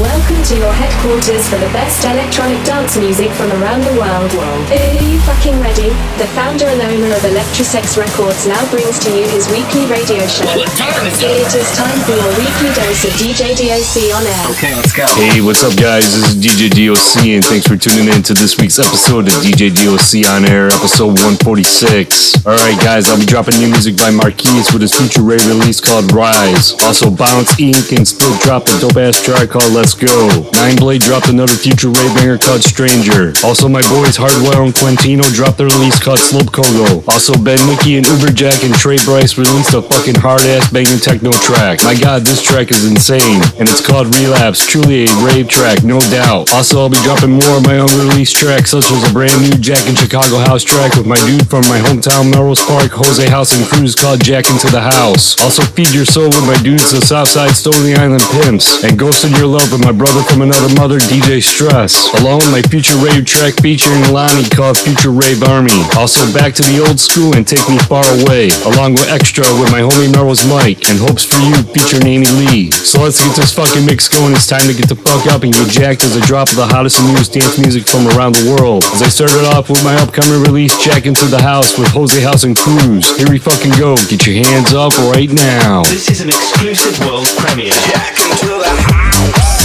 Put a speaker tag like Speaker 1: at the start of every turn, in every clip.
Speaker 1: Welcome to your headquarters for the best electronic dance music from around the world. Are you fucking ready? The founder and owner of Electrosex Records now brings to you his weekly radio show. It is time for your weekly dose of DJ DOC on air.
Speaker 2: Okay, let's go.
Speaker 3: Hey, what's up, guys? This is DJ DOC, and thanks for tuning in to this week's episode of DJ DOC on air, episode 146. Alright, guys, I'll be dropping new music by Marquise with his future rave release called Rise. Also, Bounce Inc. and Split dropped a dope ass track called Let's Go. Nine Blade dropped another future rave banger called Stranger. Also, my boys Hardwell and Quintino dropped their release called Slope Kogo. Also, Ben Mickey and Uberjack and Trey Bryce released a fucking hard ass banging techno track. My god, this track is insane, and it's called Relapse. Truly a rave track, no doubt. Also, I'll be dropping more of my unreleased tracks, such as a brand new Jack in Chicago house track with my dude from my hometown Melrose Park, Jose House and Cruz called Jack into the House. Also, Feed Your Soul with my dudes, the Southside Stony Island Pimps, and Ghost in Your Love with my brother from another mother, DJ Stress. Along with my future rave track featuring Lonnie called Future Rave Army. Also, back to the old school and Take Me Far Away, along with Extra with my homie Melrose Mike, and Hopes for You featuring Amy Lee. So let's get this fucking mix going. It's time to get the fuck up and get jacked as I drop the hottest and newest dance music from around the world. As I started off with my upcoming release, Jack Into the House with Jose House and Cruz. Here we fucking go. Get your hands up right now.
Speaker 2: This is an exclusive world premiere.
Speaker 4: Jack into the house.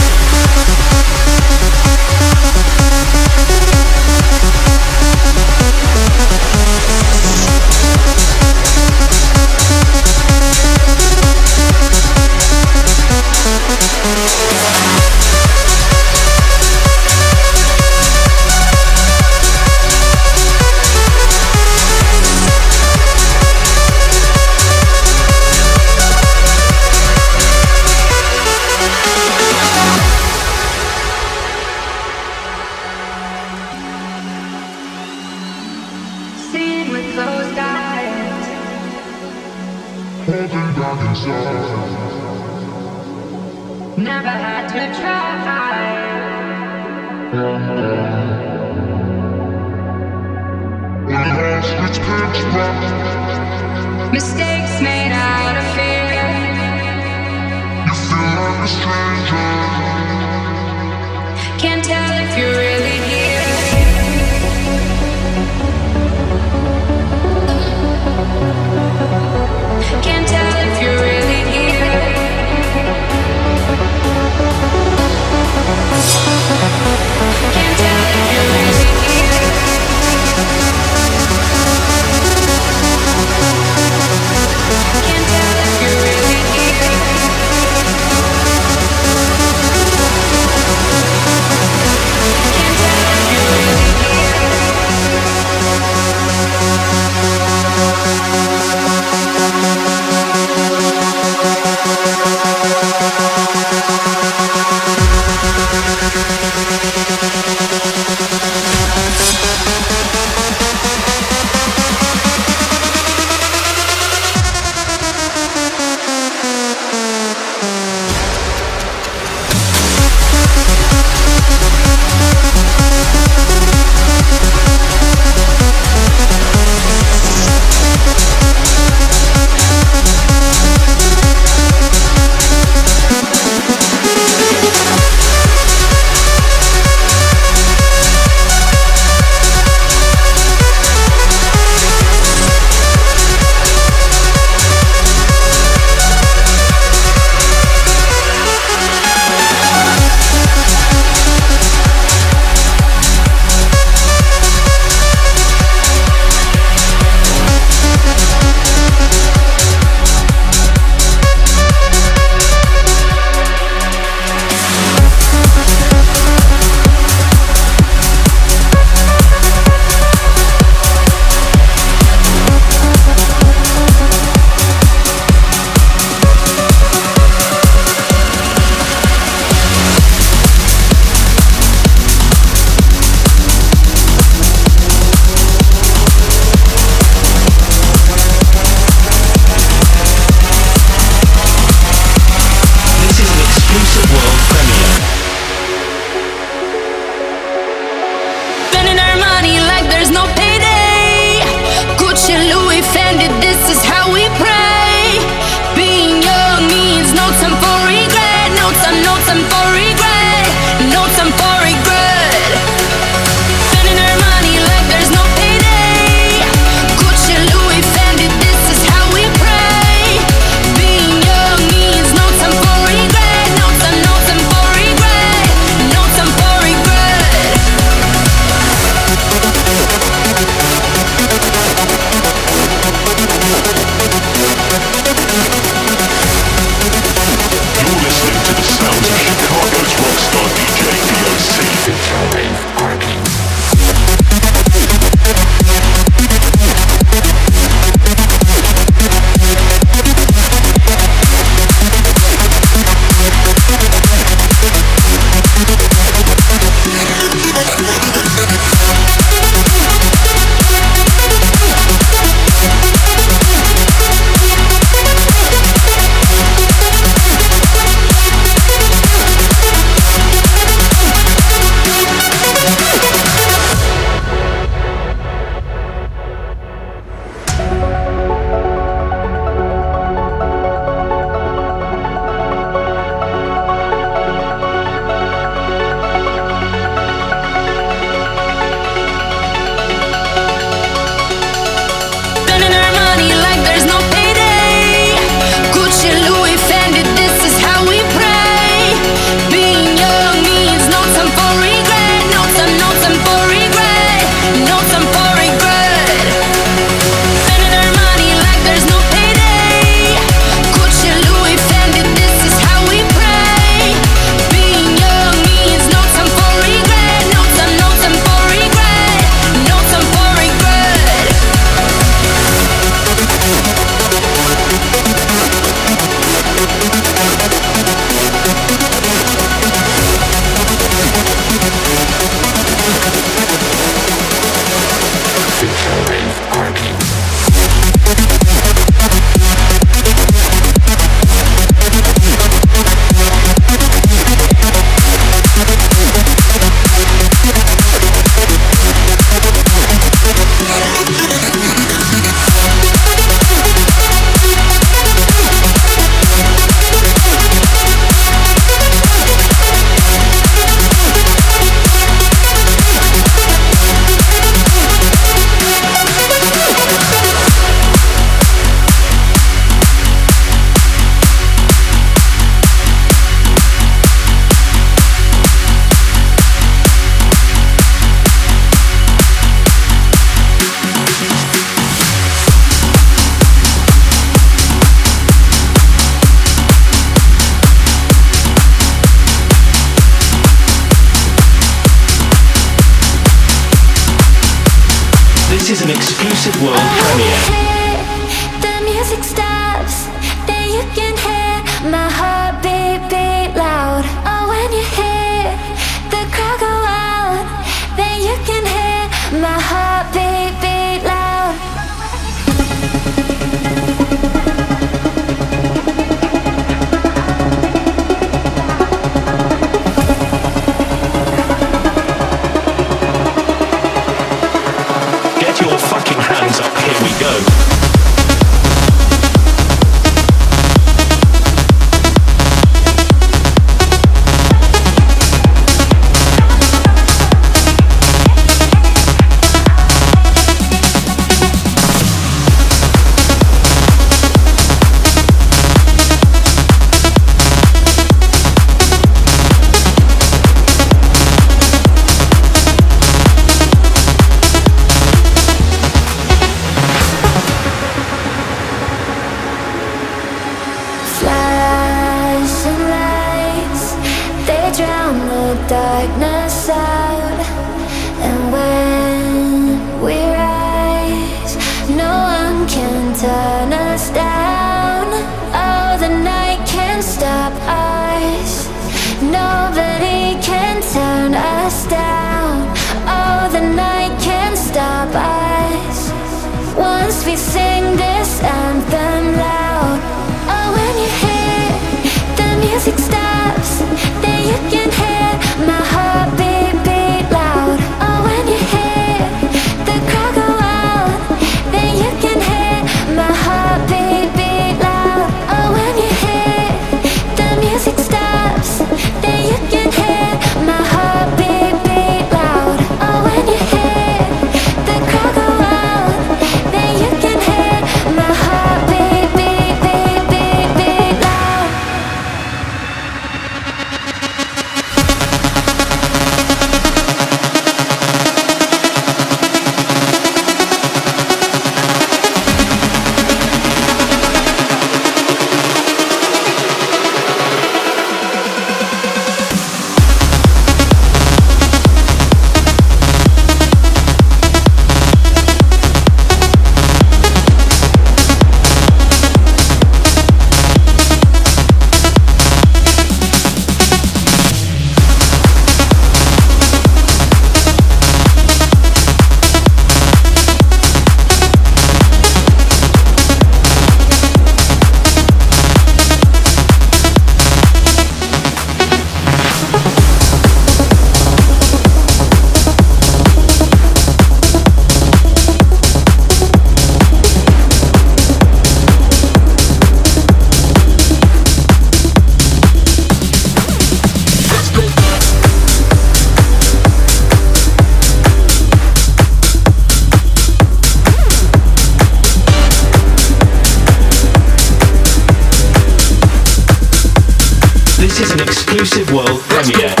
Speaker 5: World premiere.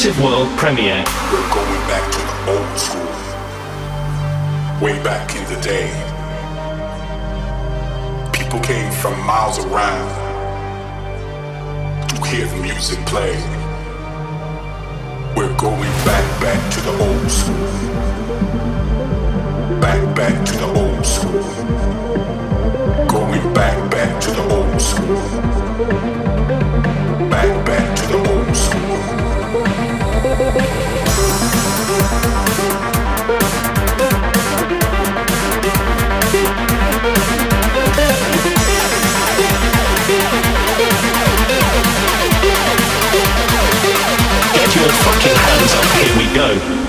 Speaker 5: Exclusive world premiere.
Speaker 6: We're going back to the old school. Way back in the day. People came from miles around to hear the music play. We're going back, back to the old school. Back, back to the old school. Going back, back to the old school. Back, back to the old school.
Speaker 2: Get your fucking hands up, here we go.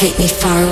Speaker 7: Take me far away.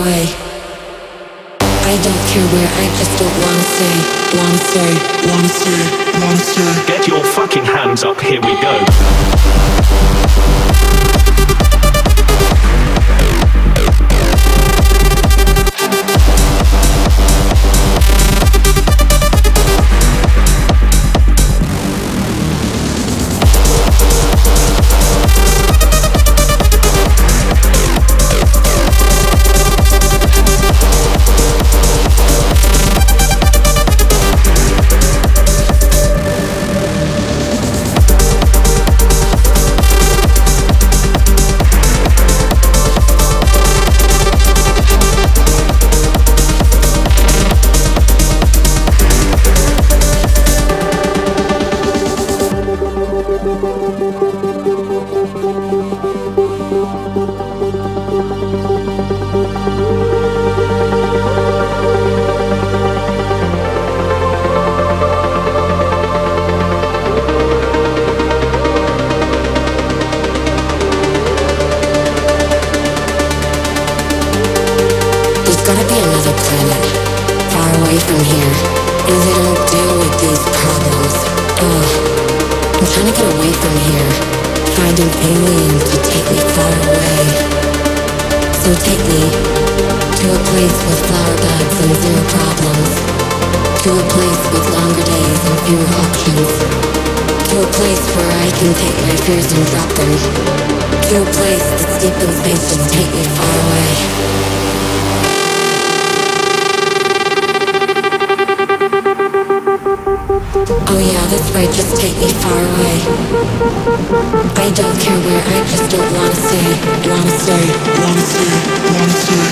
Speaker 7: From here, don't deal with these problems. Ugh. I'm trying to get away from here, find an alien to take me far away. So take me to a place with flower beds and zero problems. To a place with longer days and fewer options. To a place where I can take my fears and drop them. To a place that's deep in space, just take me far away. That's right, just take me far away. I don't care where, I just don't wanna stay, wanna stay, wanna stay, wanna stay.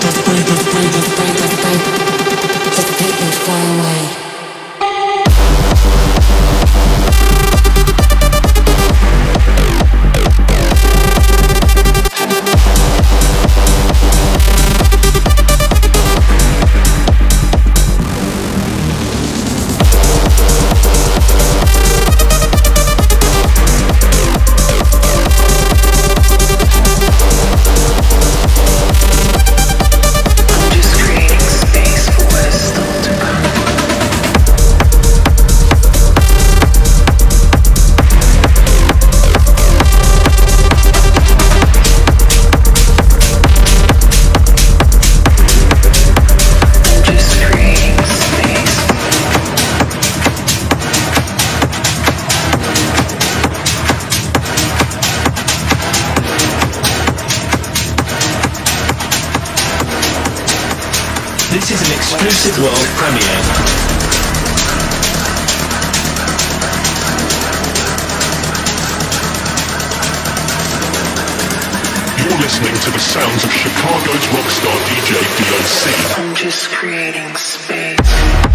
Speaker 7: Just right, just right, just right, just right. Just take me far away.
Speaker 6: Listening to the sounds of Chicago's rockstar DJ DOC.
Speaker 8: I'm just creating space.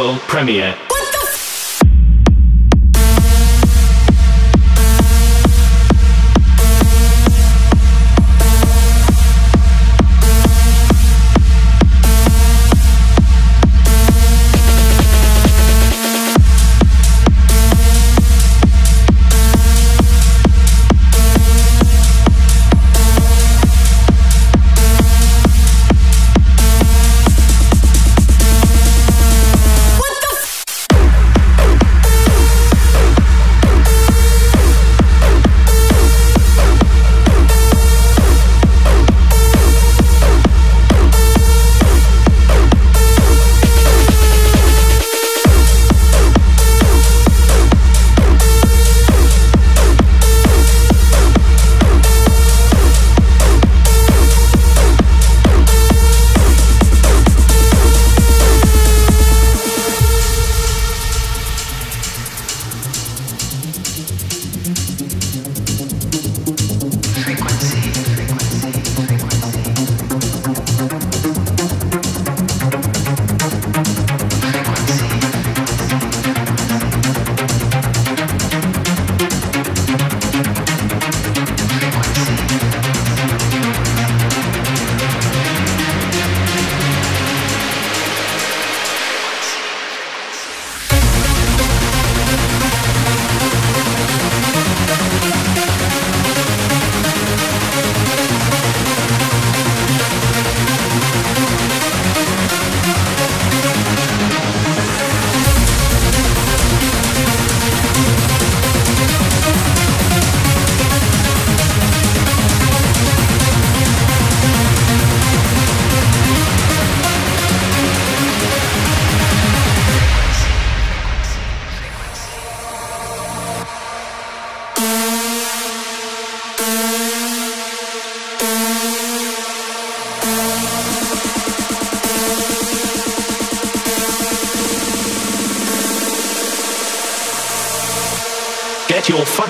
Speaker 2: World premiere.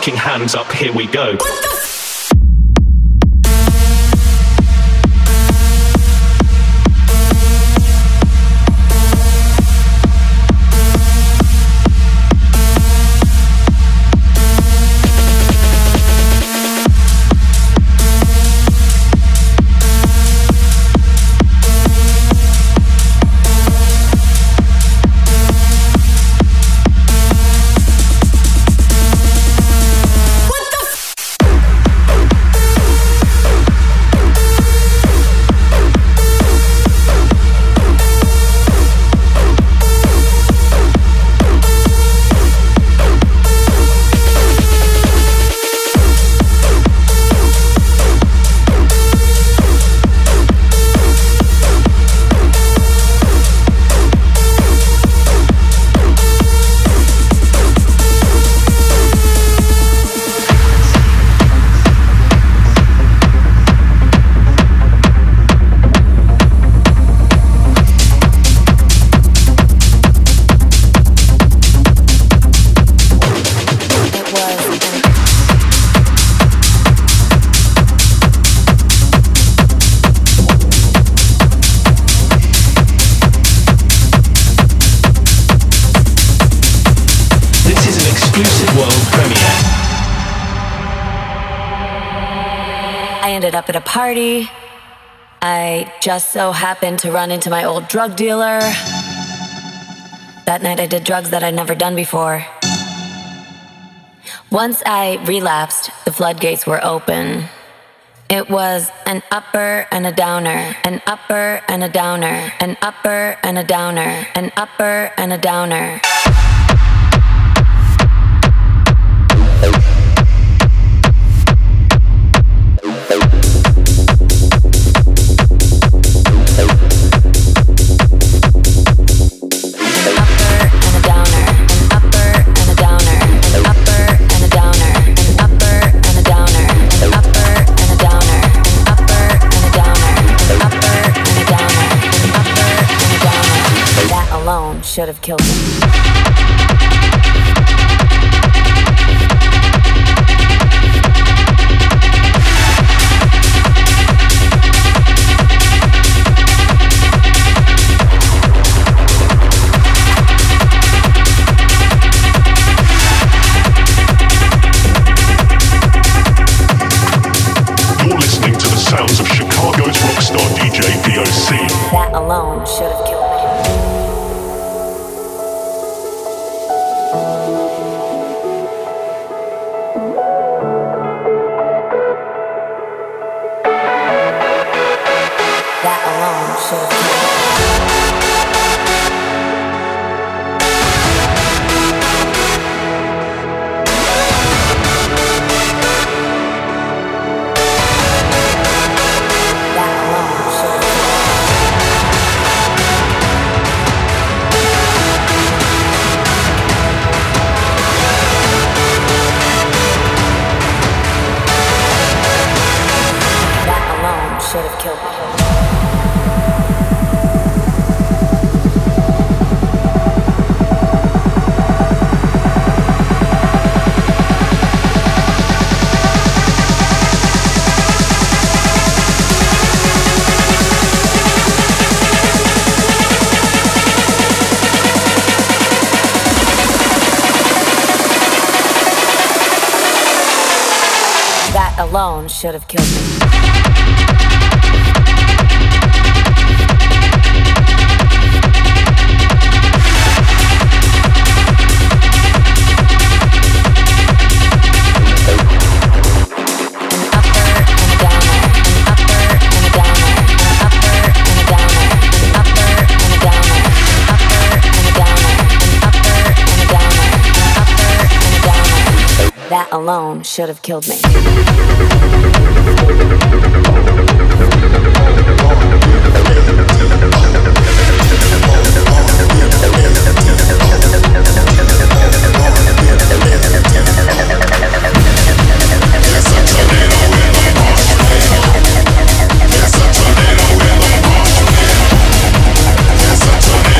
Speaker 2: Fucking hands up, here we go.
Speaker 9: Party. I just so happened to run into my old drug dealer. That night I did drugs that I'd never done before. Once I relapsed, the floodgates were open. It was an upper and a downer, an upper and a downer, an upper and a downer, an upper and a downer. alone should have killed him. That alone should have killed me.
Speaker 10: Thank